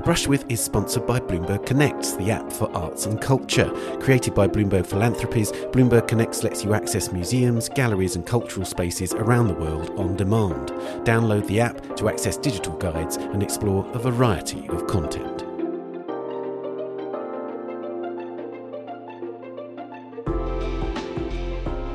A Brush With is sponsored by Bloomberg Connects, the app for arts and culture. Created by Bloomberg Philanthropies, Bloomberg Connects lets you access museums, galleries, and cultural spaces around the world on demand. Download the app to access digital guides and explore a variety of content.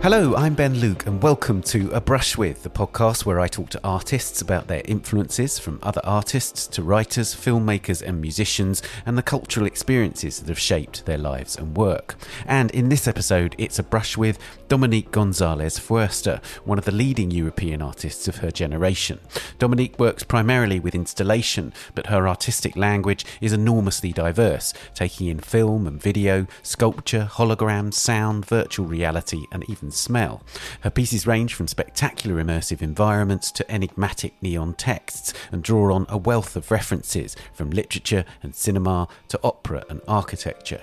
Hello, I'm Ben Luke, and welcome to A Brush With, the podcast where I talk to artists about their influences from other artists to writers, filmmakers, and musicians, and the cultural experiences that have shaped their lives and work. And in this episode, it's a brush with Dominique Gonzalez Foerster, one of the leading European artists of her generation. Dominique works primarily with installation, but her artistic language is enormously diverse, taking in film and video, sculpture, holograms, sound, virtual reality, and even smell. Her pieces range from spectacular immersive environments to enigmatic neon texts and draw on a wealth of references from literature and cinema to opera and architecture.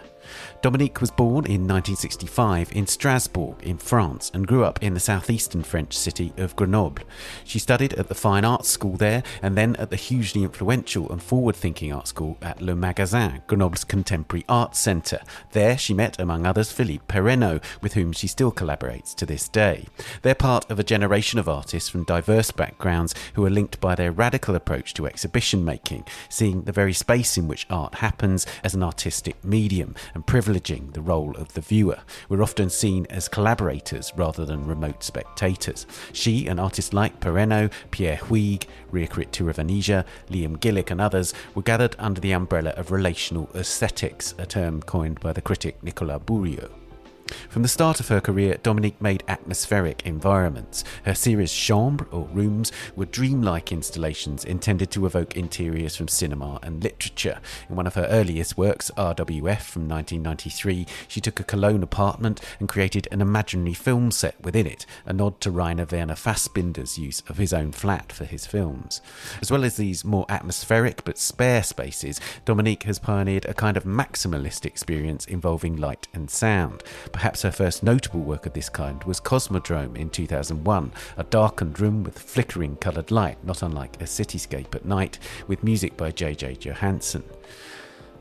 Dominique was born in 1965 in Strasbourg, in France, and grew up in the southeastern French city of Grenoble. She studied at the Fine Arts School there and then at the hugely influential and forward thinking art school at Le Magasin, Grenoble's contemporary arts centre. There she met, among others, Philippe Parreno, with whom she still collaborates to this day. They're part of a generation of artists from diverse backgrounds who are linked by their radical approach to exhibition making, seeing the very space in which art happens as an artistic medium and privileged privileging the role of the viewer. We're often seen as collaborators rather than remote spectators. She and artists like Parreno, Pierre Huyghe, Rirkrit Tiravanija, Liam Gillick, and others were gathered under the umbrella of relational aesthetics, a term coined by the critic Nicolas Bourriaud. From the start of her career, Dominique made atmospheric environments. Her series Chambre, or Rooms, were dreamlike installations intended to evoke interiors from cinema and literature. In one of her earliest works, RWF from 1993, she took a Cologne apartment and created an imaginary film set within it, a nod to Rainer Werner Fassbinder's use of his own flat for his films. As well as these more atmospheric but spare spaces, Dominique has pioneered a kind of maximalist experience involving light and sound. Perhaps her first notable work of this kind was Cosmodrome in 2001, a darkened room with flickering coloured light, not unlike a cityscape at night, with music by Jay-Jay Johanson.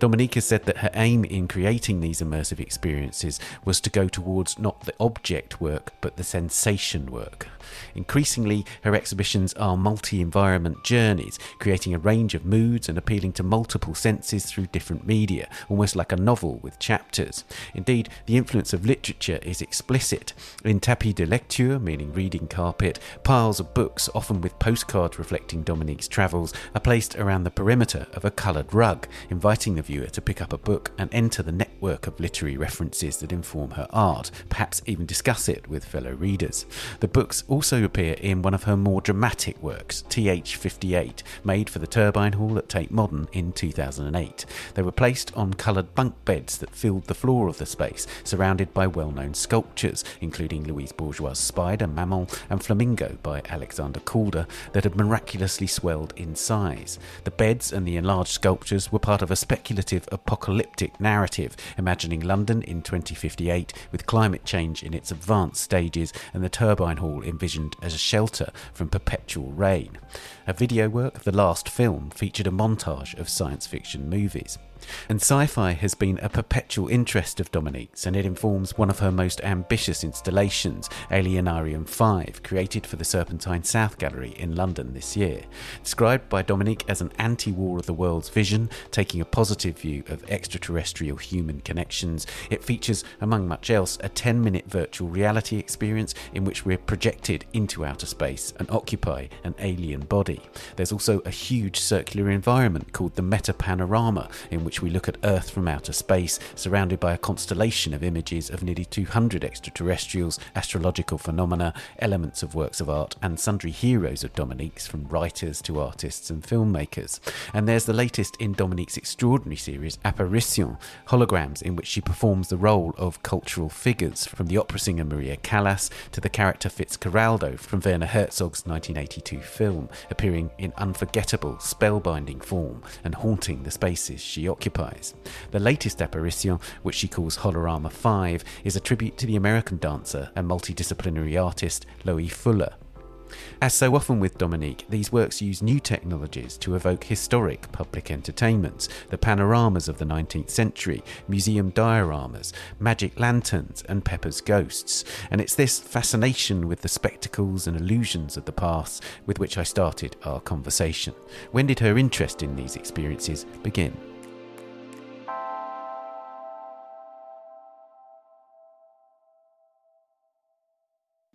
Dominique said that her aim in creating these immersive experiences was to go towards not the object work but the sensation work. Increasingly, her exhibitions are multi environment journeys, creating a range of moods and appealing to multiple senses through different media, almost like a novel with chapters. Indeed, the influence of literature is explicit. In tapis de lecture, meaning reading carpet, piles of books, often with postcards reflecting Dominique's travels, are placed around the perimeter of a coloured rug, inviting the to pick up a book and enter the network of literary references that inform her art, perhaps even discuss it with fellow readers. The books also appear in one of her more dramatic works, TH58, made for the Turbine Hall at Tate Modern in 2008. They were placed on coloured bunk beds that filled the floor of the space, surrounded by well known sculptures, including Louise Bourgeois' Spider, Maman, and Flamingo by Alexander Calder, that had miraculously swelled in size. The beds and the enlarged sculptures were part of a speculative speculative apocalyptic narrative, imagining London in 2058 with climate change in its advanced stages and the turbine hall envisioned as a shelter from perpetual rain. A video work, The Last Film, featured a montage of science fiction movies. And sci fi has been a perpetual interest of Dominique's, and it informs one of her most ambitious installations, Alienarium 5, created for the Serpentine South Gallery in London this year. Described by Dominique as an anti war of the world's vision, taking a positive view of extraterrestrial human connections, it features, among much else, a 10 minute virtual reality experience in which we're projected into outer space and occupy an alien body. There's also a huge circular environment called the Meta Panorama, in which which we look at Earth from outer space, surrounded by a constellation of images of nearly 200 extraterrestrials, astrological phenomena, elements of works of art, and sundry heroes of Dominique's, from writers to artists and filmmakers. And there's the latest in Dominique's extraordinary series, Apparition, holograms in which she performs the role of cultural figures, from the opera singer Maria Callas to the character Fitzcarraldo from Werner Herzog's 1982 film, appearing in unforgettable, spellbinding form and haunting the spaces she occupies occupies. The latest apparition, which she calls Holorama 5, is a tribute to the American dancer and multidisciplinary artist Loie Fuller. As so often with Dominique, these works use new technologies to evoke historic public entertainments, the panoramas of the 19th century, museum dioramas, magic lanterns, and Pepper's ghosts. And it's this fascination with the spectacles and illusions of the past with which I started our conversation. When did her interest in these experiences begin?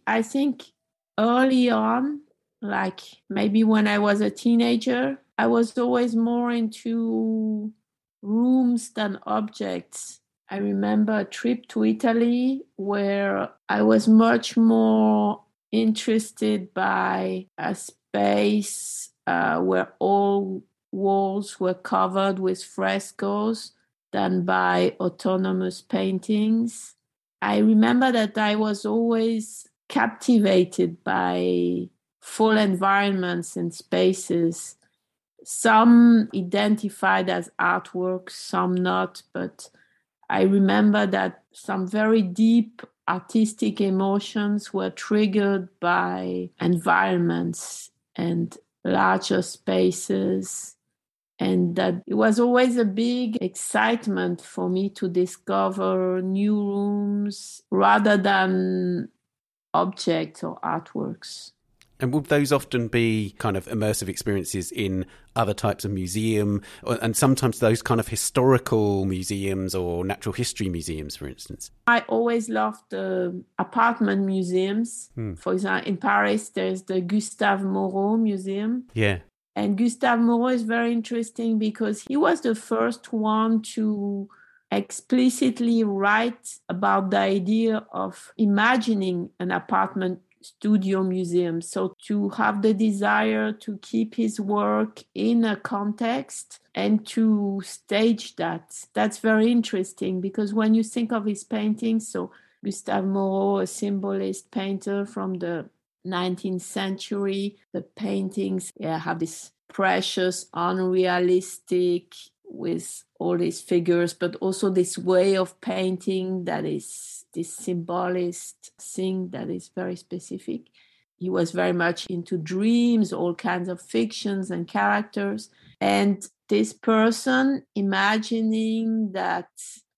I think early on, like maybe when I was a teenager, I was always more into rooms than objects. I remember a trip to Italy where I was much more interested by a space uh, where all walls were covered with frescoes than by autonomous paintings. I remember that I was always captivated by full environments and spaces. Some identified as artworks, some not, but I remember that some very deep artistic emotions were triggered by environments and larger spaces. And that it was always a big excitement for me to discover new rooms rather than objects or artworks. And would those often be kind of immersive experiences in other types of museum, and sometimes those kind of historical museums or natural history museums, for instance? I always loved the apartment museums. Hmm. For example, in Paris, there's the Gustave Moreau Museum. Yeah. And Gustave Moreau is very interesting because he was the first one to explicitly write about the idea of imagining an apartment studio museum. So to have the desire to keep his work in a context and to stage that, that's very interesting because when you think of his paintings, so Gustave Moreau, a symbolist painter from the 19th century, the paintings yeah, have this precious, unrealistic, with all these figures, but also this way of painting that is this symbolist thing that is very specific. He was very much into dreams, all kinds of fictions and characters. And this person imagining that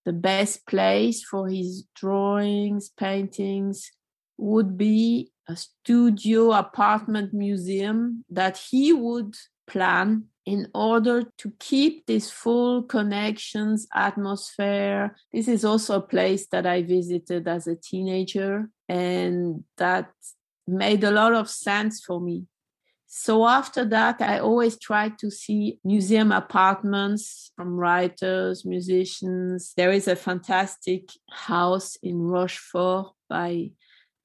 the best place for his drawings, paintings would be a studio apartment museum that he would plan in order to keep this full connections atmosphere. This is also a place that I visited as a teenager, and that made a lot of sense for me. So after that, I always tried to see museum apartments from writers, musicians. There is a fantastic house in Rochefort by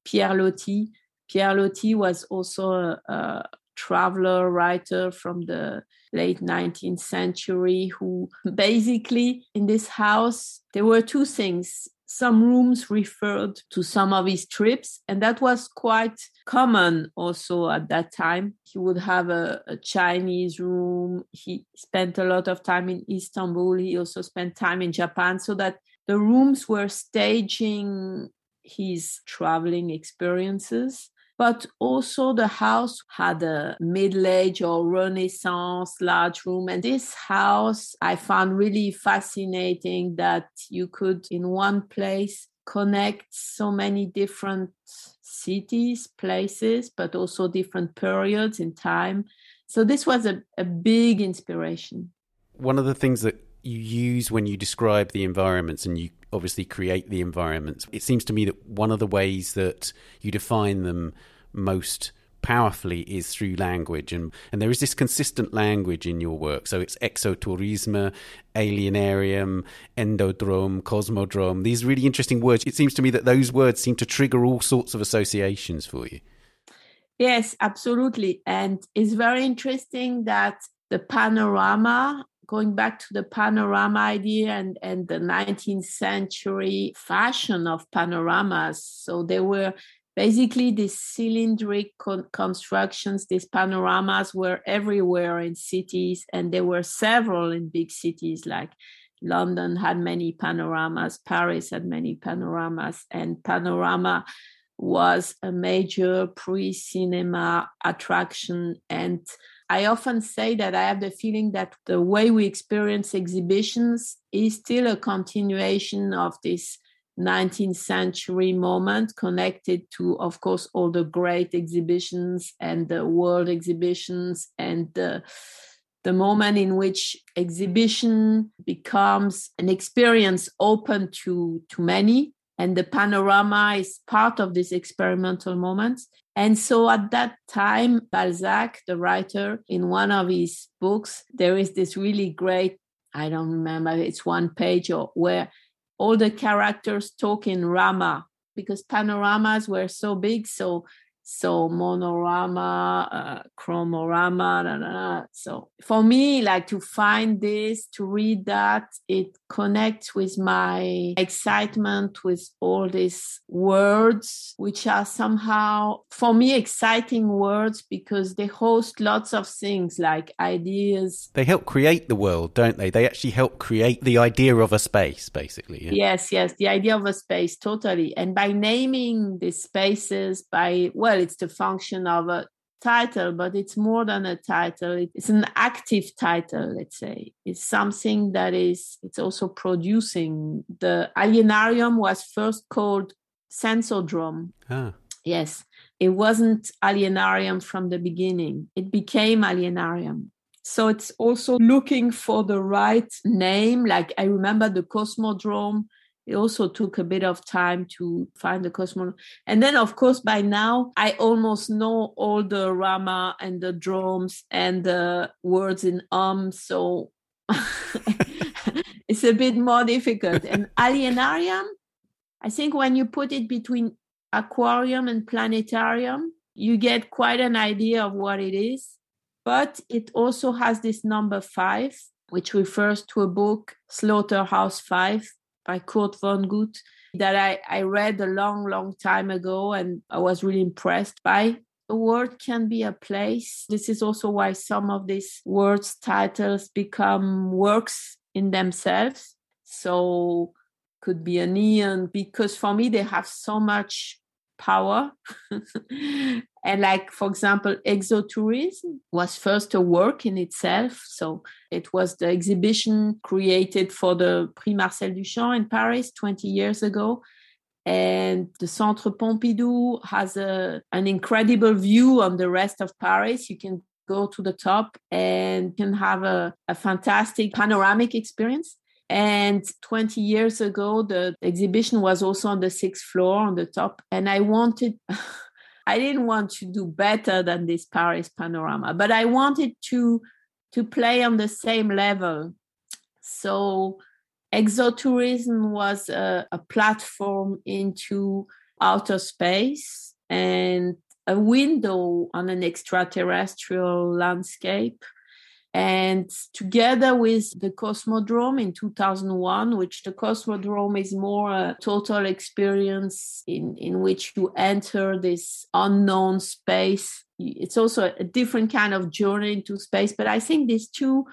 Pierre Loti. Pierre Loti was also a, a traveler writer from the late 19th century who basically in this house there were two things. Some rooms referred to some of his trips and that was quite common also at that time. He would have a, a, chinese room. He spent a lot of time in istanbul. He also spent time in japan so that the rooms were staging his traveling experiences but also the house had a middle age or renaissance large room and this house i found really fascinating that you could in one place connect so many different cities places but also different periods in time. So this was a, a big inspiration. One of the things that you use when you describe the environments and you obviously create the environments. It seems to me that one of the ways that you define them most powerfully is through language. And and there is this consistent language in your work. So it's exotourisme alienarium endodrome cosmodrome these really interesting words. It seems to me that those words seem to trigger all sorts of associations for you. Yes absolutely. And it's very interesting that the panorama going back to the panorama idea and, and the 19th century fashion of panoramas. So they were basically these cylindric con- constructions, these panoramas were everywhere in cities, and there were several in big cities like London had many panoramas, Paris had many panoramas, and panorama was a major pre cinema attraction. And I often say that I have the feeling that the way we experience exhibitions is still a continuation of this 19th century moment connected to, of course, all the great exhibitions and the world exhibitions and the, the moment in which exhibition becomes an experience open to, to many. And the panorama is part of this experimental moment. And so at that time, Balzac, the writer, in one of his books, there is this really great, I don't remember, it's one page or where all the characters talk in Rama because panoramas were so big. So so monorama uh, chromorama da, da, da. so for me like to find this to read that it connects with my excitement with all these words which are somehow for me exciting words because they host lots of things like ideas. They help create the world don't they? They actually help create the idea of a space basically yeah? yes yes the idea of a space totally. And by naming the spaces by well well, it's the function of a title, but it's more than a title. It's an active title, let's say. It's something that is, it's also producing. The Alienarium was first called Sensodrome. Ah. Yes, it wasn't Alienarium from the beginning, it became Alienarium. So it's also looking for the right name. Like I remember the Cosmodrome it also took a bit of time to find the cosmos and then of course by now i almost know all the rama and the drums and the words in um so it's a bit more difficult. And alienarium i think when you put it between aquarium and planetarium you get quite an idea of what it is. But it also has this number five which refers to a book slaughterhouse five by Kurt Vonnegut that I, I read a long, long time ago and I was really impressed by. A word can be a place. This is also why some of these words titles become works in themselves. So could be a neon because for me they have so much power. and like, for example, exotourism was first a work in itself. So it was the exhibition created for the Prix Marcel Duchamp in Paris 20 years ago. And the Centre Pompidou has a, an incredible view on the rest of Paris. You can go to the top and can have a, a fantastic panoramic experience. And 20 years ago, the exhibition was also on the sixth floor on the top. And I wanted, I didn't want to do better than this Paris panorama, but I wanted to to play on the same level. So exotourism was a, a platform into outer space and a window on an extraterrestrial landscape and together with the Cosmodrome in 2001, which the Cosmodrome is more a total experience in, in which you enter this unknown space. It's also a different kind of journey into space. But I think these two,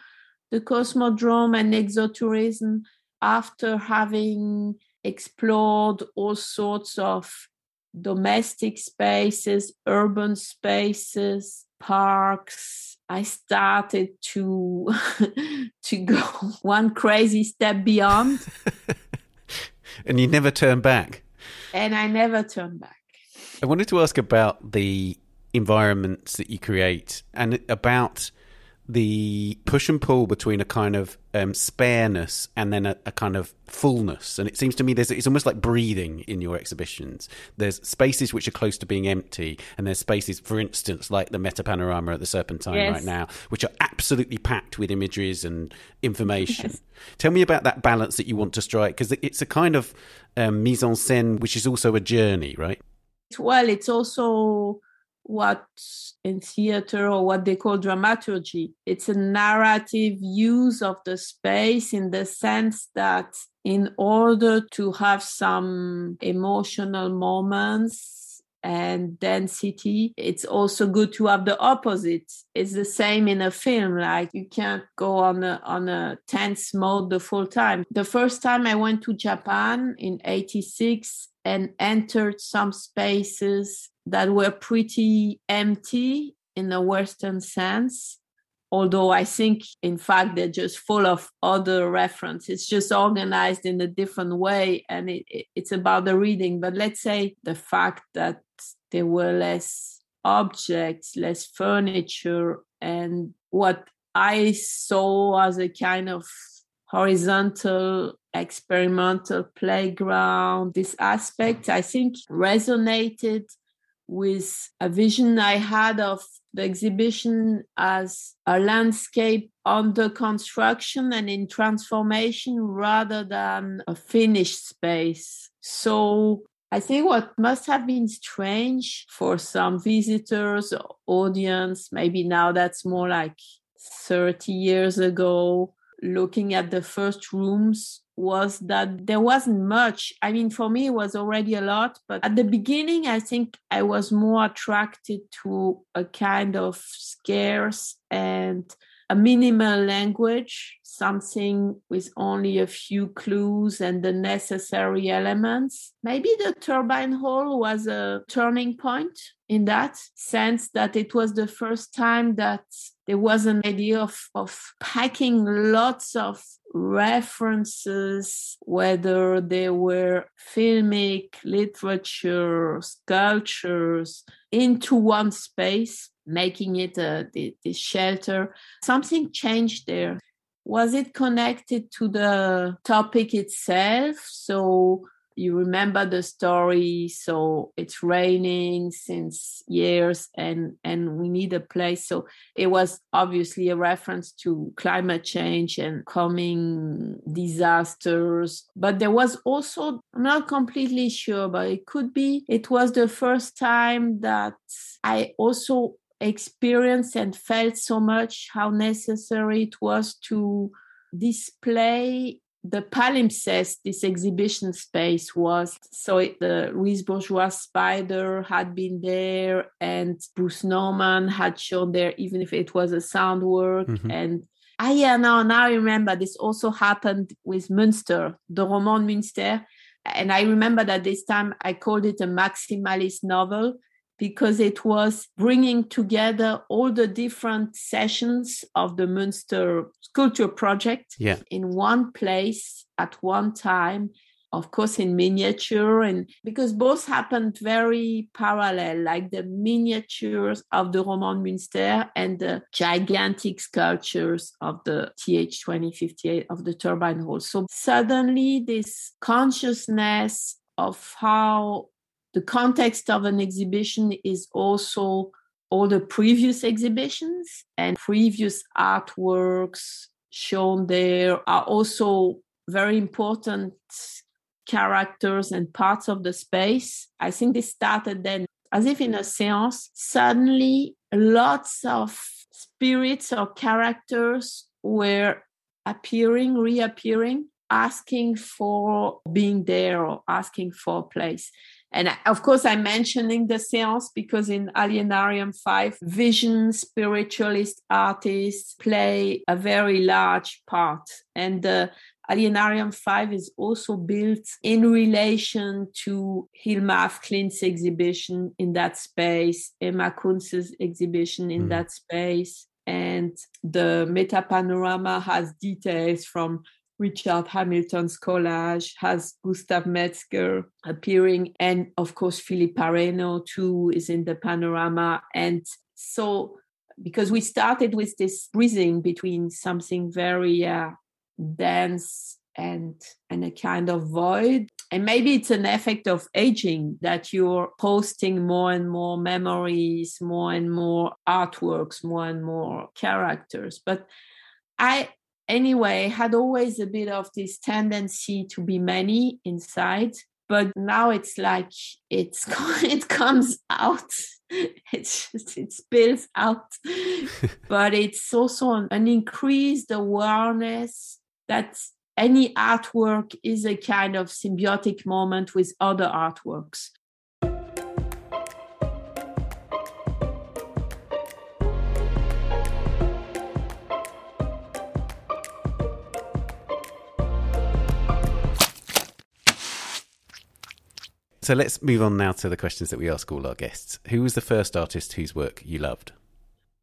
the Cosmodrome and exotourism, after having explored all sorts of domestic spaces, urban spaces, parks, I started to to go one crazy step beyond. and you never turn back. And I never turn back. I wanted to ask about the environments that you create and about the push and pull between a kind of um, spareness and then a, a, kind of fullness. And it seems to me there's it's almost like breathing in your exhibitions. There's spaces which are close to being empty, and there's spaces, for instance, like the Meta Panorama at the Serpentine yes. right now, which are absolutely packed with images and information. Yes. Tell me about that balance that you want to strike, because it's a kind of um, mise en scène which is also a journey, right? Well, it's also what in theater or what they call dramaturgy. It's a narrative use of the space in the sense that in order to have some emotional moments and density it's also good to have the opposite it's the same in a film like you can't go on a on a tense mode the full time the first time i went to japan in 86 and entered some spaces that were pretty empty in a Western sense. Although I think, in fact, they're just full of other reference. It's just organized in a different way, and it, it, it's about the reading. But let's say the fact that there were less objects, less furniture, and what I saw as a kind of horizontal experimental playground. This aspect, I think, resonated with a vision I had of the exhibition as a landscape under construction and in transformation rather than a finished space. So I think what must have been strange for some visitors, audience, maybe now that's more like 30 years ago, looking at the first rooms was that there wasn't much. I mean, for me, it was already a lot, but at the beginning, I think I was more attracted to a kind of scarce and a minimal language, something with only a few clues and the necessary elements. Maybe the turbine hall was a turning point in that sense that it was the first time that there was an idea of, of packing lots of references, whether they were filmic, literature, sculptures, into one space making it a the, the shelter. Something changed there. Was it connected to the topic itself? So you remember the story so it's raining since years and and we need a place. So it was obviously a reference to climate change and coming disasters. But there was also i'm not completely sure but it could be it was the first time that i also experienced and felt so much how necessary it was to display the palimpsest this exhibition space was so it, the Louise Bourgeois spider had been there and Bruce Nauman had shown there even if it was a sound work mm-hmm. and ah yeah now now I remember this also happened with Münster the Roman Münster and I remember that this time I called it a maximalist novel because it was bringing together all the different sessions of the Münster Sculpture Project yeah. in one place at one time. Of course, in miniature, and because both happened very parallel, like the miniatures of the Roman Münster and the gigantic sculptures of the TH 2058 of the turbine hall. So suddenly, this consciousness of how the context of an exhibition is also all the previous exhibitions and previous artworks shown there are also very important characters and parts of the space. I think this started then as if in a seance. Suddenly, lots of spirits or characters were appearing, reappearing, asking for being there or asking for a place. And of course, I'm mentioning the seance because in Alienarium 5, vision spiritualist artists play a very large part. And the Alienarium 5 is also built in relation to Hilma af Klint's exhibition in that space, Emma Kunz's exhibition in mm. that space. And the meta panorama has details from Richard Hamilton's collage has Gustav Metzger appearing, and of course Philippe Parreno too is in the panorama. And so, because we started with this breathing between something very uh, dense and and a kind of void and maybe it's an effect of aging that you're posting more and more memories more and more artworks more and more characters but i anyway had always a bit of this tendency to be many inside but now it's like it's it comes out. It's just, it spills out. But it's also an, an increased awareness that any artwork is a kind of symbiotic moment with other artworks So let's move on now to the questions that we ask all our guests. Who was the first artist whose work you loved?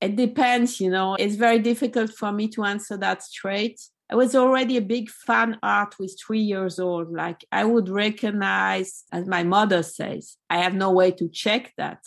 It depends, you know. It's very difficult for me to answer that straight. I was already a big fan art with three years old. Like I would recognize, as my mother says, I have no way to check that.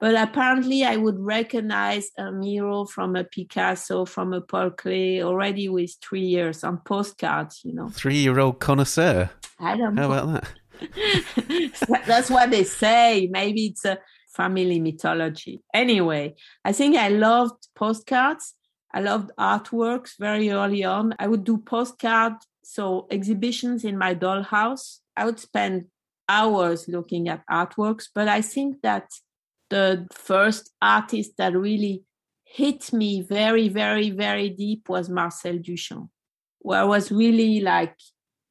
But apparently, I would recognize a Miro from a Picasso, from a Paul Klee already with three years on postcards, you know. Three year old connoisseur. I don't know. How about that? That's what they say. Maybe it's a family mythology. Anyway, I think I loved postcards. I loved artworks very early on. I would do postcards, so exhibitions in my dollhouse. I would spend hours looking at artworks, but I think that the first artist that really hit me very, very, very deep was Marcel Duchamp, where I was really like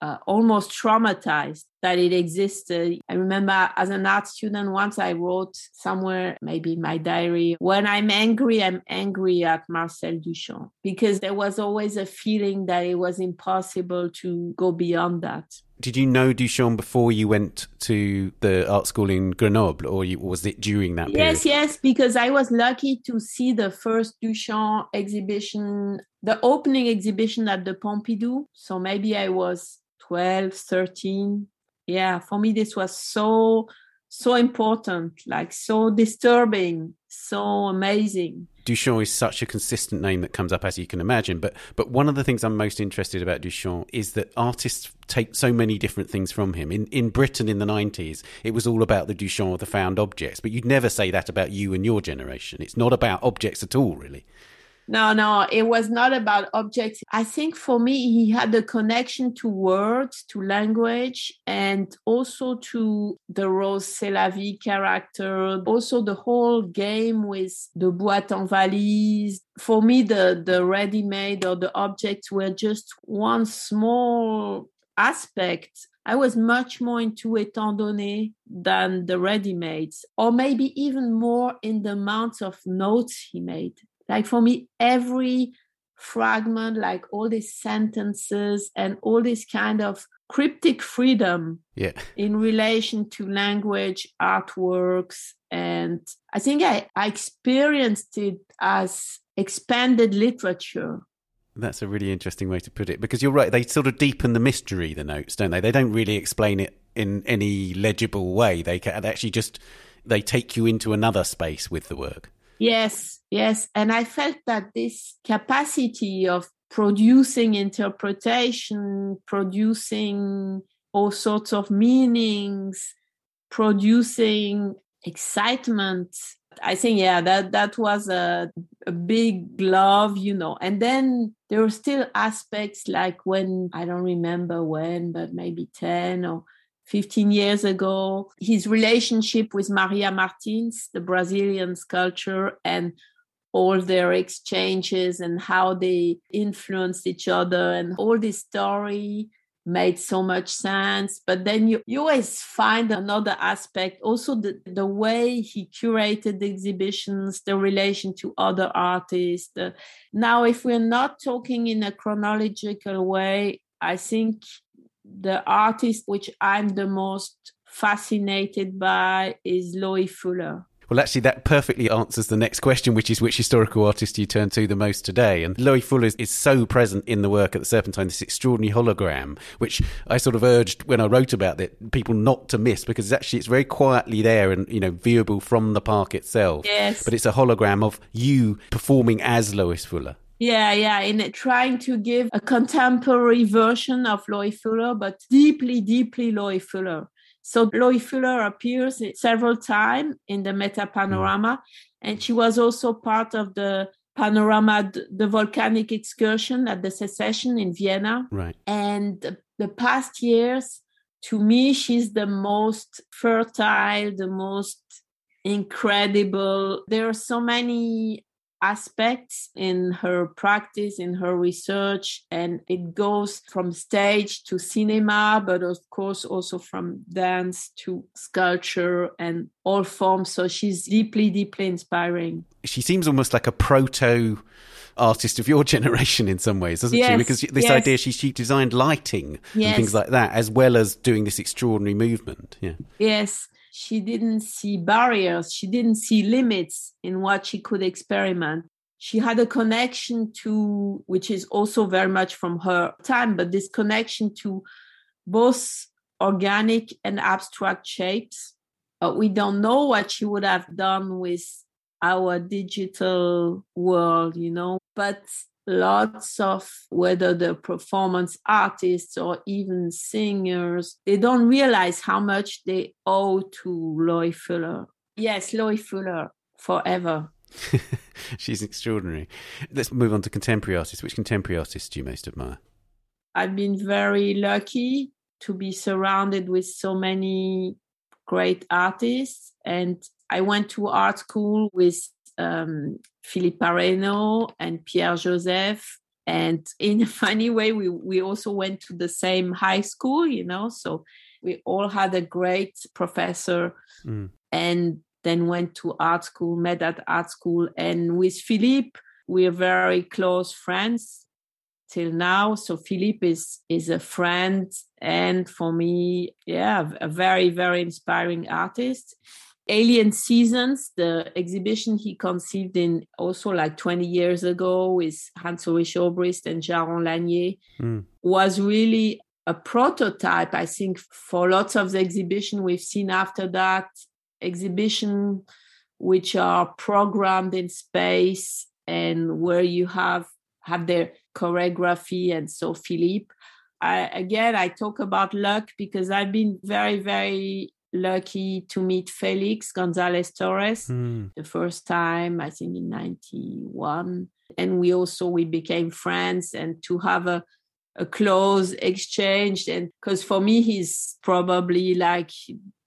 uh, almost traumatized that it existed. I remember as an art student, once I wrote somewhere, maybe in my diary, when I'm angry, I'm angry at Marcel Duchamp because there was always a feeling that it was impossible to go beyond that. Did you know Duchamp before you went to the art school in Grenoble, or you, was it during that period? Yes, yes, because I was lucky to see the first Duchamp exhibition, the opening exhibition at the Pompidou. So maybe I was 12, 13. Yeah, for me, this was so, so important, like so disturbing, so amazing. Duchamp is such a consistent name that comes up as you can imagine. But but one of the things I'm most interested about Duchamp is that artists take so many different things from him. In in Britain in the 90s, it was all about the Duchamp of the found objects, but you'd never say that about you and your generation. It's not about objects at all, really. No, no, it was not about objects. I think for me, he had a connection to words, to language, and also to the Rrose Sélavy character. Also, the whole game with the boîte en valise. For me, the, the ready made or the objects were just one small aspect I was much more into étant donné than the ready mades, or maybe even more in the amount of notes he made. Like for me, every fragment, like all these sentences and all this kind of cryptic freedom yeah. in relation to language, artworks. And I think I, I experienced it as expanded literature. That's a really interesting way to put it because you're right. They sort of deepen the mystery, the notes, don't they? They don't really explain it in any legible way. They, can, they actually just they take you into another space with the work. Yes, yes. And I felt that this capacity of producing interpretation, producing all sorts of meanings, producing excitement. I think, yeah, that, that was a, a big love, you know. And then there were still aspects like when, I don't remember when, but maybe 10 or 15 years ago, his relationship with Maria Martins, the Brazilian sculptor, and all their exchanges and how they influenced each other and all this story made so much sense. But then you, you always find another aspect also the, the way he curated the exhibitions the relation to other artists. Now if we're not talking in a chronological way i think the artist which I'm the most fascinated by is Loie Fuller. Well, actually, that perfectly answers the next question, which is which historical artist you turn to the most today. And Loie Fuller is, so present in the work at the Serpentine, this extraordinary hologram, which I sort of urged when I wrote about it, people not to miss because it's actually it's very quietly there and you know viewable from the park itself. Yes, but it's a hologram of you performing as Loie Fuller. Yeah, yeah, in trying to give a contemporary version of Loie Fuller, but deeply, deeply Loie Fuller. So Loie Fuller appears several times in the Meta Panorama, and she was also part of the panorama, the volcanic excursion at the Secession in Vienna. Right. And the past years, to me, she's the most fertile, the most incredible. There are so many aspects in her practice, in her research, and it goes from stage to cinema, but of course also from dance to sculpture and all forms. So she's deeply, deeply inspiring. She seems almost like a proto artist of your generation in some ways, doesn't yes, she? Because this yes. idea she she designed lighting yes. and things like that, as well as doing this extraordinary movement. Yeah. Yes, she didn't see barriers. She didn't see limits in what she could experiment. She had a connection to, which is also very much from her time, but this connection to both organic and abstract shapes. But we don't know what she would have done with our digital world, you know. But lots of whether the performance artists or even singers, they don't realize how much they owe to Loie Fuller. Yes, Loie Fuller forever. She's extraordinary. Let's move on to contemporary artists. Which contemporary artists do you most admire? I've been very lucky to be surrounded with so many great artists. And I went to art school with um, Philippe Parreno and Pierre Joseph. And in a funny way, we, we also went to the same high school, you know, so we all had a great professor mm. and then went to art school, met at art school. And with Philippe, we're very close friends till now. So Philippe is is a friend and for me, yeah, a very, very inspiring artist. Alien Seasons, the exhibition he conceived in also like 20 years ago with Hans Ulrich Obrist and Jaron Lanier, mm. was really a prototype, I think, for lots of the exhibition we've seen after that. Exhibition which are programmed in space and where you have have their choreography and so Philippe. I, again, I talk about luck because I've been very, very lucky to meet Felix Gonzalez Torres mm. the first time, I think in 91. And we also, we became friends and to have a, a close exchange. And because for me, he's probably like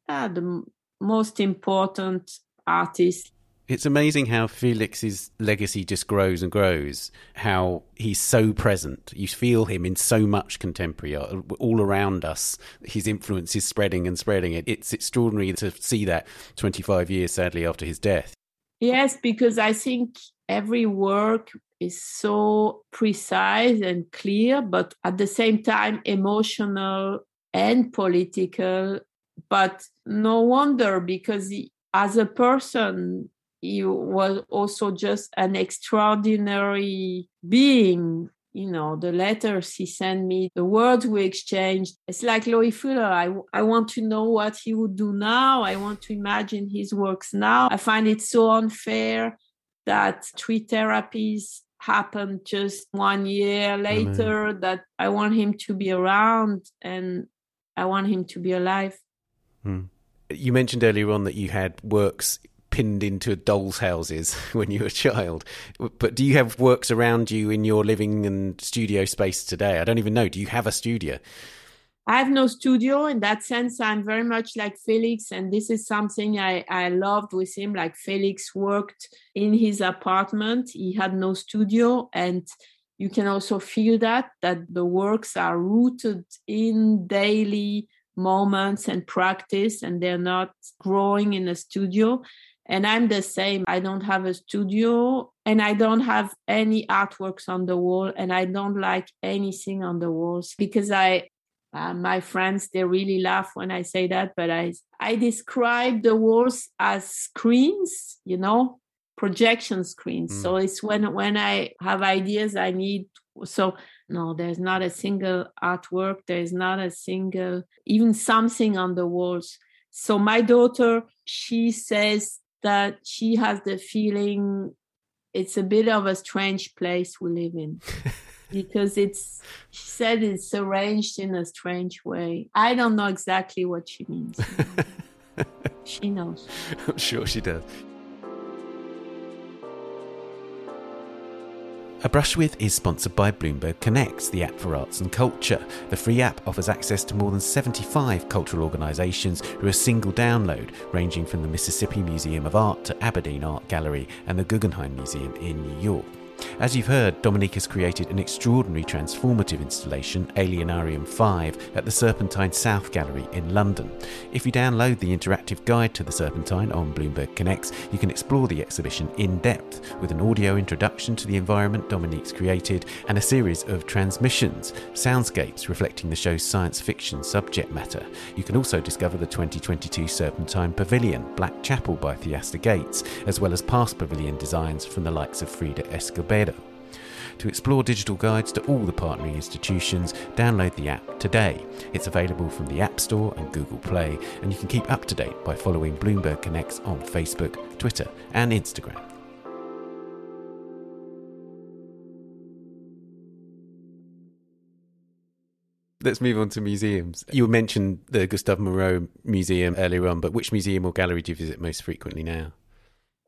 uh, the most important artist it's amazing how Felix's legacy just grows and grows. How he's so present. You feel him in so much contemporary art all around us. His influence is spreading and spreading. It's extraordinary to see that 25 years, sadly, after his death. Yes, because I think every work is so precise and clear, but at the same time emotional and political. But no wonder because he, as a person, he was also just an extraordinary being you know the letters he sent me the words we exchanged it's like Loie Fuller I, I want to know what he would do now I want to imagine his works now I find it so unfair that three therapies happened just one year later Amen. that I want him to be around and I want him to be alive hmm. you mentioned earlier on that you had works pinned into dolls' houses when you were a child. But do you have works around you in your living and studio space today? I don't even know. Do you have a studio? I have no studio in that sense. I'm very much like Felix, and this is something I, I loved with him. Like Felix worked in his apartment, he had no studio, and you can also feel that that the works are rooted in daily moments and practice, and they're not growing in a studio. And I'm the same. I don't have a studio and I don't have any artworks on the wall and I don't like anything on the walls because I uh, my friends they really laugh when I say that but I I describe the walls as screens, you know, projection screens. Mm. So it's when when I have ideas I need so no there's not a single artwork there's not a single even something on the walls so my daughter she says that she has the feeling it's a bit of a strange place we live in. Because it's she said it's arranged in a strange way. I don't know exactly what she means. She knows. I'm sure she does A Brush With is sponsored by Bloomberg Connects, the app for arts and culture. The free app offers access to more than 75 cultural organisations through a single download, ranging from the Mississippi Museum of Art to Aberdeen Art Gallery and the Guggenheim Museum in New York. As you've heard, Dominique has created an extraordinary transformative installation, Alienarium 5, at the Serpentine South Gallery in London. If you download the interactive guide to the Serpentine on Bloomberg Connects, you can explore the exhibition in depth with an audio introduction to the environment Dominique's created and a series of transmissions, soundscapes reflecting the show's science fiction subject matter. You can also discover the 2022 Serpentine Pavilion, Black Chapel by Theaster Gates, as well as past pavilion designs from the likes of Frida To explore digital guides to all the partnering institutions, download the app today. It's available from the App Store and Google Play, and you can keep up to date by following Bloomberg Connects on Facebook, Twitter, and Instagram. Let's move on to museums. You mentioned the Gustave Moreau Museum earlier on, but which museum or gallery do you visit most frequently now?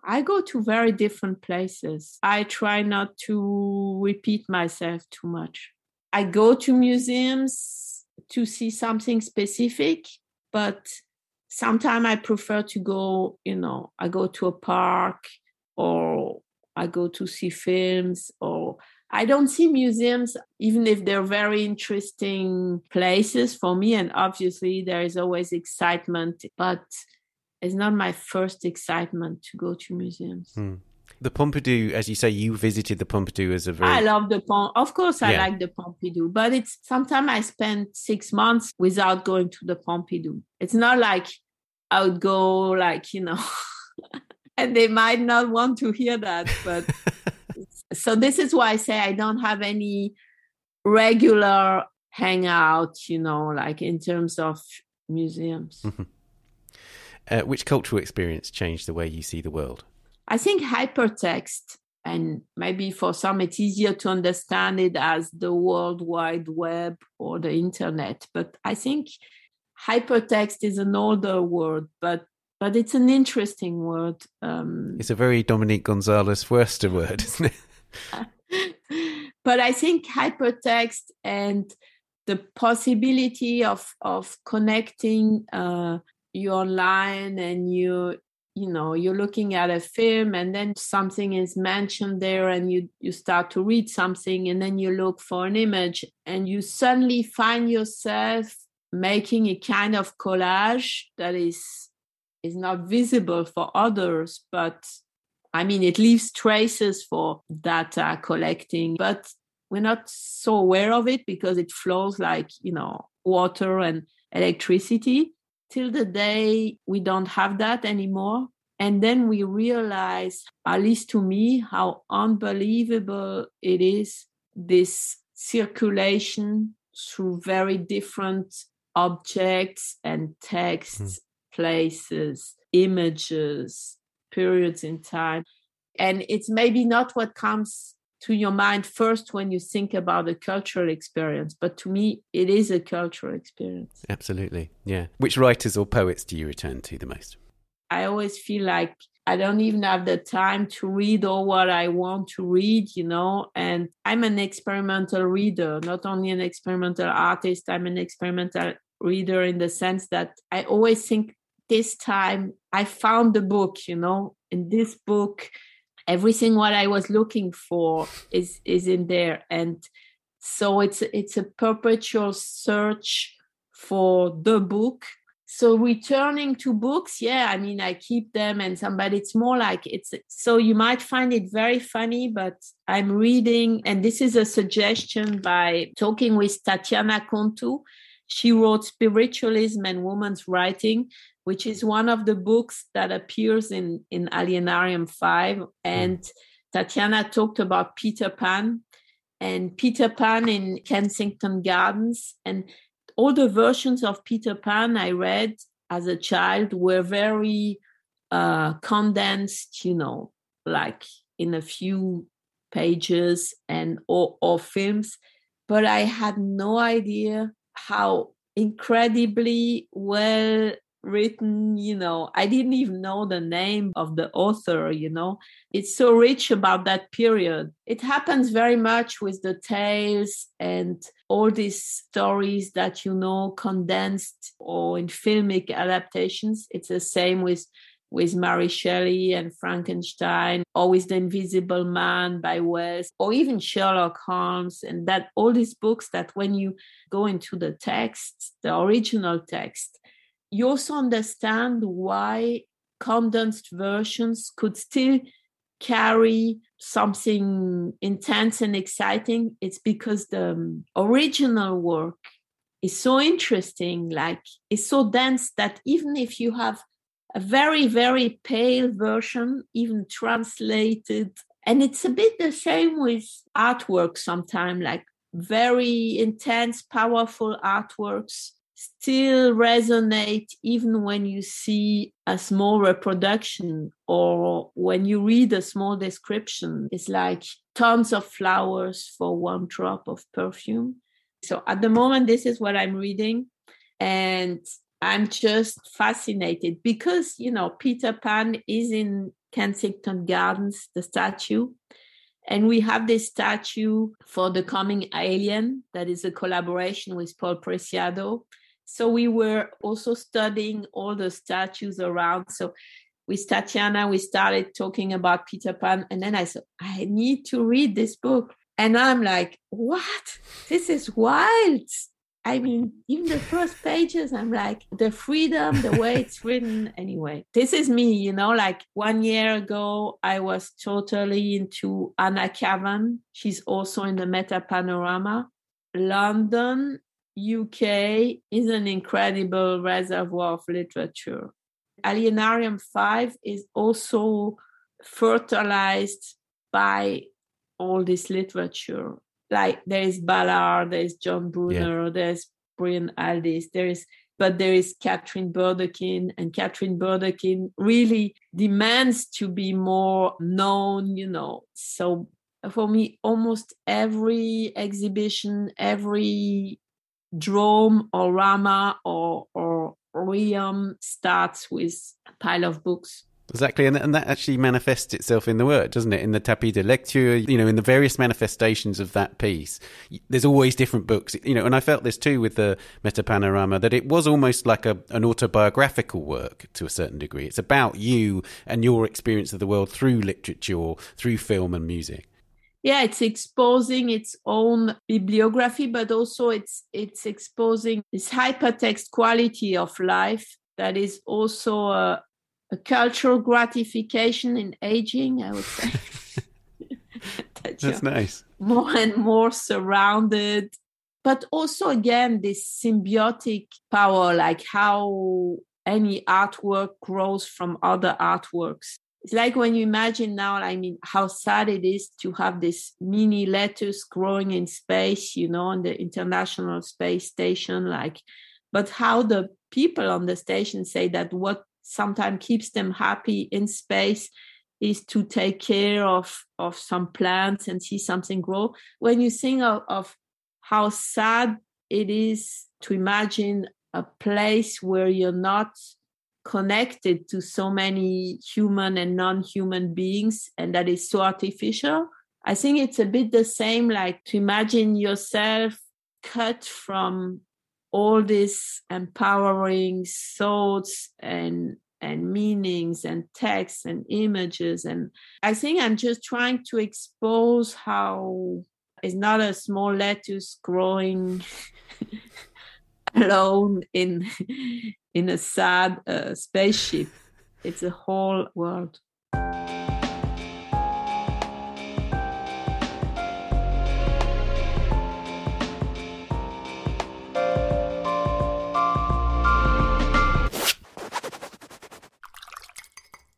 I go to very different places. I try not to repeat myself too much. I go to museums to see something specific, but sometimes I prefer to go, you know, I go to a park or I go to see films or I don't see museums, even if they're very interesting places for me. And obviously, there is always excitement, but it's not my first excitement to go to museums. Hmm. The Pompidou, as you say, you visited the Pompidou as a very. I love the Pom. Of course, I yeah. like the Pompidou, but it's sometimes I spend six months without going to the Pompidou. It's not like I would go, like you know, and they might not want to hear that, but. so this is why I say I don't have any regular hangout, you know, like in terms of museums. Mm-hmm. Uh, which cultural experience changed the way you see the world? I think hypertext, and maybe for some it's easier to understand it as the World Wide Web or the internet. But I think hypertext is an older word, but but it's an interesting word. Um, it's a very Dominique Gonzalez Foerster word, isn't it? but I think hypertext and the possibility of of connecting uh, you're online and you you know you're looking at a film and then something is mentioned there and you you start to read something and then you look for an image and you suddenly find yourself making a kind of collage that is is not visible for others but i mean it leaves traces for data uh, collecting but we're not so aware of it because it flows like you know water and electricity till the day we don't have that anymore. And then we realize, at least to me, how unbelievable it is this circulation through very different objects and texts, mm. places, images, periods in time. And it's maybe not what comes to your mind first when you think about a cultural experience but to me it is a cultural experience. Absolutely yeah. Which writers or poets do you return to the most? I always feel like i don't even have the time to read all what i want to read you know and i'm an experimental reader not only an experimental artist i'm an experimental reader in the sense that i always think this time i found the book you know in this book everything what I was looking for is is in there, and so it's it's a perpetual search for the book. So returning to books, yeah, I mean I keep them and some, but it's more like it's so you might find it very funny, but I'm reading, and this is a suggestion by talking with Tatiana Kontou. She wrote Spiritualism and Woman's Writing, which is one of the books that appears in, in Alienarium 5. And mm. Tatiana talked about Peter Pan and Peter Pan in Kensington Gardens. And all the versions of Peter Pan I read as a child were very uh, condensed, you know, like in a few pages and or, or films. But I had no idea how incredibly well written you know i didn't even know the name of the author you know. It's so rich about that period. It happens very much with the tales and all these stories that you know condensed or in filmic adaptations. It's the same with with Mary Shelley and Frankenstein, or with The Invisible Man by Wells, or even Sherlock Holmes, and that all these books that when you go into the text, the original text, you also understand why condensed versions could still carry something intense and exciting. It's because the um, original work is so interesting, like it's so dense that even if you have a very, very pale version, even translated. And it's a bit the same with artwork sometimes, like very intense, powerful artworks still resonate even when you see a small reproduction or when you read a small description. It's like tons of flowers for one drop of perfume. So at the moment, this is what I'm reading. And I'm just fascinated because, you know, Peter Pan is in Kensington Gardens, the statue. And we have this statue for the coming Alien that is a collaboration with Paul Preciado. So we were also studying all the statues around. So with Tatiana, we started talking about Peter Pan. And then I said, I need to read this book. And I'm like, what? This is wild. I mean, even the first pages, I'm like, the freedom, the way it's written. Anyway, this is me, you know, like one year ago, I was totally into Anna Kavan. She's also in the Meta Panorama. London, UK is an incredible reservoir of literature. Alienarium 5 is also fertilized by all this literature like there is Ballard, there is John Brunner, yeah. there's Brian Aldiss, there is but there is Katharine Burdekin, and Katharine Burdekin really demands to be more known, you know. So for me, almost every exhibition, every drome or rama or or Riam starts with a pile of books. Exactly, and, and that actually manifests itself in the work, doesn't it? In the tapis de lecture, you know, in the various manifestations of that piece, there's always different books, you know. And I felt this too with the Meta Panorama that it was almost like a, an autobiographical work to a certain degree. It's about you and your experience of the world through literature, through film and music. Yeah, it's exposing its own bibliography, but also it's it's exposing this hypertext quality of life that is also a, a cultural gratification in aging, I would say. that That's nice. More and more surrounded. But also, again, this symbiotic power, like how any artwork grows from other artworks. It's like when you imagine now, I mean, how sad it is to have this mini lettuce growing in space, you know, on the International Space Station, like, but how the people on the station say that what sometimes keeps them happy in space is to take care of of some plants and see something grow. When you think of, of how sad it is to imagine a place where you're not connected to so many human and non-human beings and that is so artificial. I think it's a bit the same like to imagine yourself cut from all these empowering thoughts and and meanings and texts and images. And i think i'm just trying to expose how it's not a small lettuce growing alone in in a sad uh, spaceship it's a whole world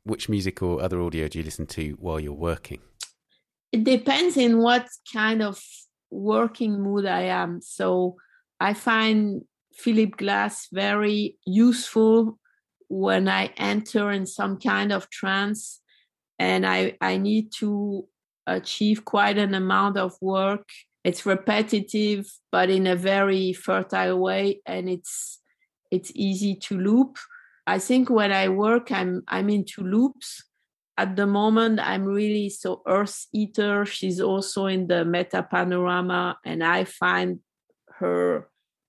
which music or other audio do you listen to while you're working? It depends in what kind of working mood I am. So I find Philip Glass very useful when I enter in some kind of trance and I, I need to achieve quite an amount of work. It's repetitive, but in a very fertile way, and it's it's easy to loop. I think when I work, I'm I'm into loops. At the moment, I'm really so Eartheater. She's also in the Meta Panorama, and I find her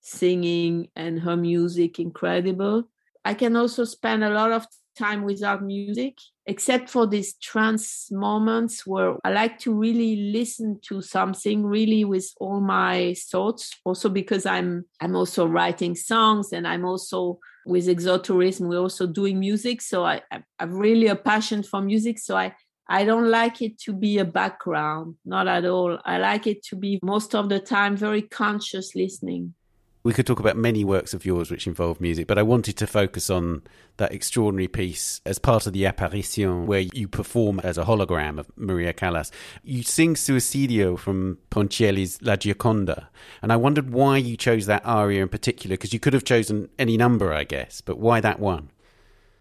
singing and her music incredible. I can also spend a lot of time without music, except for these trance moments where I like to really listen to something really with all my thoughts. Also because I'm I'm also writing songs and I'm also with exotourism, we're also doing music. So I, I've really a passion for music. So I I don't like it to be a background, not at all. I like it to be most of the time very conscious listening. We could talk about many works of yours which involve music, but I wanted to focus on that extraordinary piece as part of the apparition where you perform as a hologram of Maria Callas. You sing Suicidio from Ponchielli's La Gioconda, and I wondered why you chose that aria in particular, because you could have chosen any number, I guess, but why that one?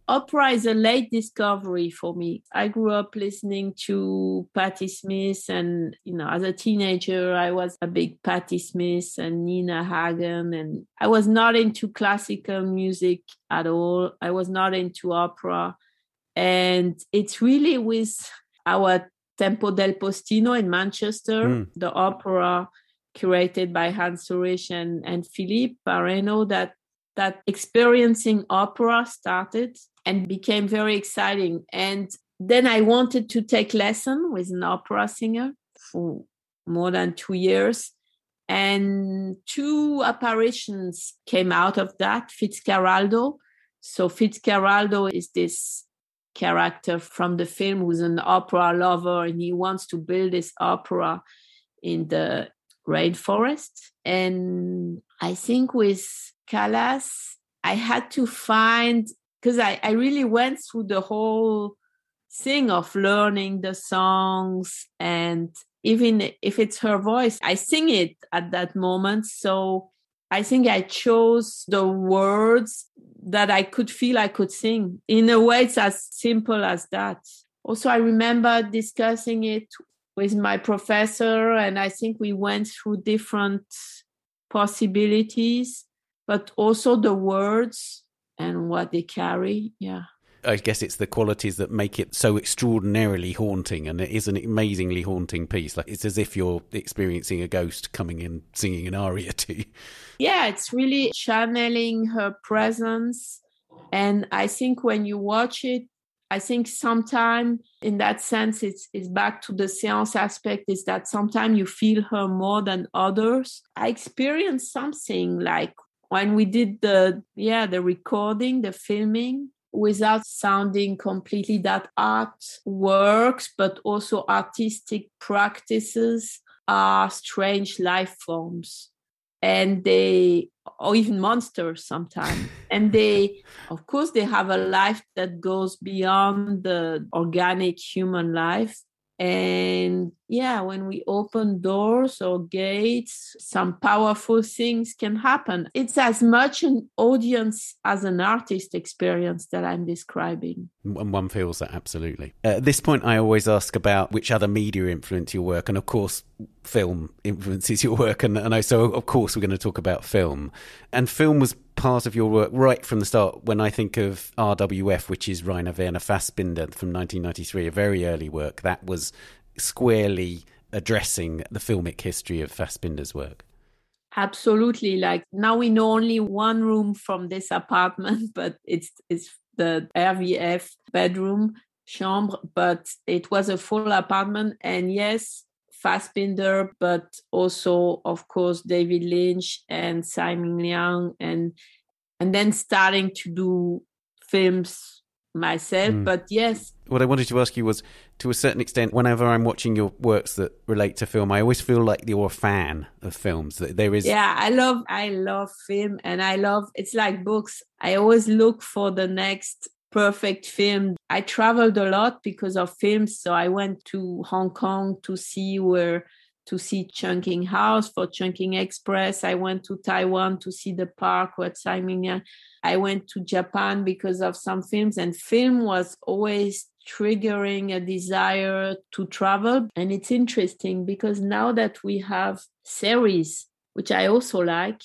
Opera is a late discovery for me. I grew up listening to Patti Smith, and you know, as a teenager, I was a big Patti Smith and Nina Hagen, and I was not into classical music at all. I was not into opera, and it's really with our Tempo del Postino in Manchester, mm. the opera curated by Hans Ulrich and, and Philippe Parreno that that experiencing opera started and became very exciting. And then I wanted to take lesson with an opera singer for more than two years. And two apparitions came out of that, Fitzcarraldo. So Fitzcarraldo is this character from the film who's an opera lover and he wants to build this opera in the rainforest. And I think with Callas, I had to find because I, I really went through the whole thing of learning the songs and even if it's her voice i sing it at that moment. So i think i chose the words that i could feel i could sing. In a way it's as simple as that. Also i remember discussing it with my professor and i think we went through different possibilities but also the words and what they carry. Yeah. I guess it's the qualities that make it so extraordinarily haunting, and it is an amazingly haunting piece. Like it's as if you're experiencing a ghost coming in singing an aria to you. Yeah, it's really channeling her presence, and I think when you watch it, I think sometimes in that sense, it's it's back to the seance aspect. Is that sometimes you feel her more than others. I experienced something like when we did the yeah the recording the filming without sounding completely that art works but also artistic practices are strange life forms. And they or even monsters sometimes. And they of course they have a life that goes beyond the organic human life and yeah, when we open doors or gates, some powerful things can happen. It's as much an audience as an artist experience that I'm describing. And one feels that absolutely. At this point, I always ask about which other media influence your work. And of course, film influences your work. And, and so, of course, we're going to talk about film. And film was part of your work right from the start. When I think of RWF, which is Rainer Werner Fassbinder from 1993, a very early work, that was squarely addressing the filmic history of Fassbinder's work. Absolutely. Like now we know only one room from this apartment, but it's it's the RVF bedroom chambre, but it was a full apartment. And yes, Fassbinder, but also of course David Lynch and Simon Liang and and then starting to do films myself. Mm. But yes. What I wanted to ask you was to a certain extent, whenever I'm watching your works that relate to film, I always feel like you're a fan of films. That there is Yeah, I love I love film and I love it's like books. I always look for the next perfect film. I traveled a lot because of films. So I went to Hong Kong to see where to see Chungking House for Chungking Express. I went to Taiwan to see the park with Simon. I went to Japan because of some films, and film was always triggering a desire to travel. And it's interesting because now that we have series, which I also like,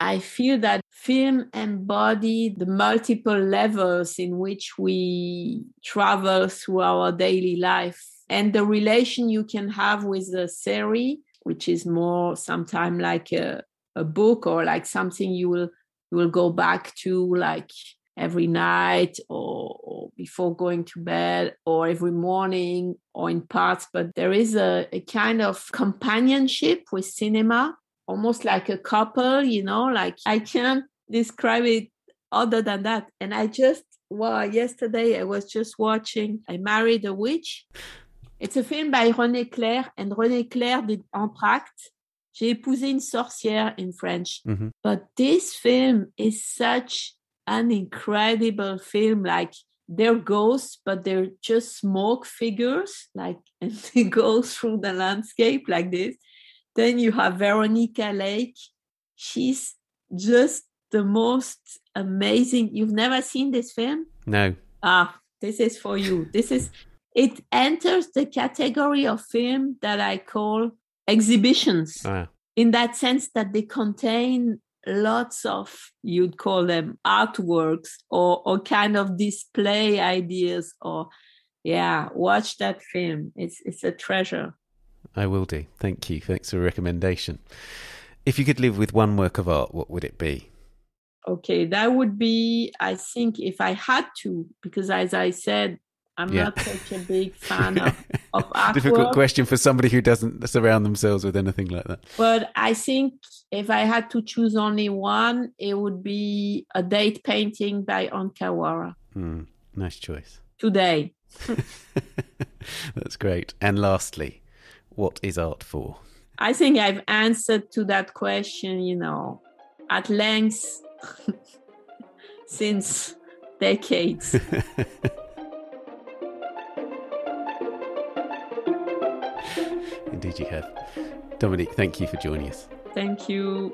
I feel that film embody the multiple levels in which we travel through our daily life. And the relation you can have with the series, which is more sometimes like a, a book or like something you will you will go back to like every night or, or, before going to bed or every morning or in parts, but there is a, a kind of companionship with cinema, almost like a couple, you know, like I can't describe it other than that. And I just, well, yesterday I was just watching I Married a Witch. It's a film by René Clair, and René Clair did Entr'acte. J'ai épousé une sorcière in French. Mm-hmm. But this film is such an incredible film. Like they're ghosts, but they're just smoke figures, like and they go through the landscape like this. Then you have Veronica Lake. She's just the most amazing. You've never seen this film? No. Ah, this is for you. This is it enters the category of film that I call exhibitions. Ah. In that sense that they contain lots of you'd call them artworks or or kind of display ideas or yeah watch that film it's it's a treasure i will do thank you thanks for the recommendation if you could live with one work of art what would it be okay that would be i think if i had to because as i said I'm yeah. not such a big fan of, of artwork. Difficult question for somebody who doesn't surround themselves with anything like that. But I think if I had to choose only one, it would be a date painting by On Kawara. Mm, nice choice. Today. That's great. And lastly, what is art for? I think I've answered to that question, you know, at length since decades. Indeed, you have. Dominique, thank you for joining us. Thank you.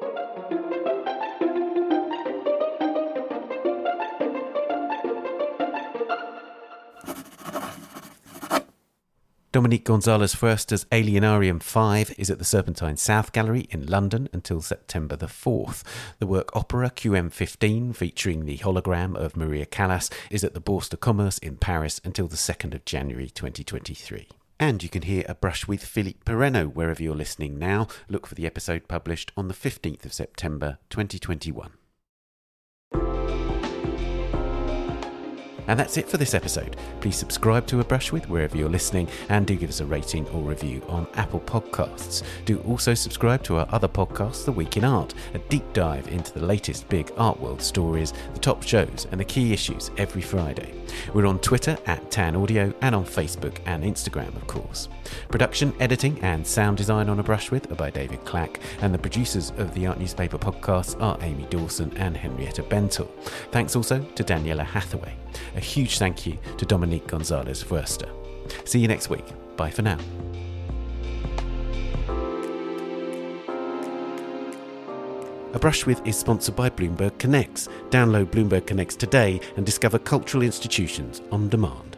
Dominique Gonzalez Foerster's Alienarium 5 is at the Serpentine South Gallery in London until September the 4th. The work opera QM15, featuring the hologram of Maria Callas, is at the Bourse de Commerce in Paris until the 2nd of January 2023. And you can hear a brush with Philippe Parreno wherever you're listening now. Look for the episode published on the 15th of September 2021. And that's it for this episode. Please subscribe to A Brush With wherever you're listening and do give us a rating or review on Apple Podcasts. Do also subscribe to our other podcast, The Week in Art, a deep dive into the latest big art world stories, the top shows, and the key issues every Friday. We're on Twitter at Tan Audio and on Facebook and Instagram, of course. Production, editing, and sound design on A Brush With are by David Clack, and the producers of the Art Newspaper podcasts are Amy Dawson and Henrietta Bentel. Thanks also to Daniela Hathaway. A huge thank you to Dominique Gonzalez Foerster. See you next week. Bye for now. A Brush With is sponsored by Bloomberg Connects. Download Bloomberg Connects today and discover cultural institutions on demand.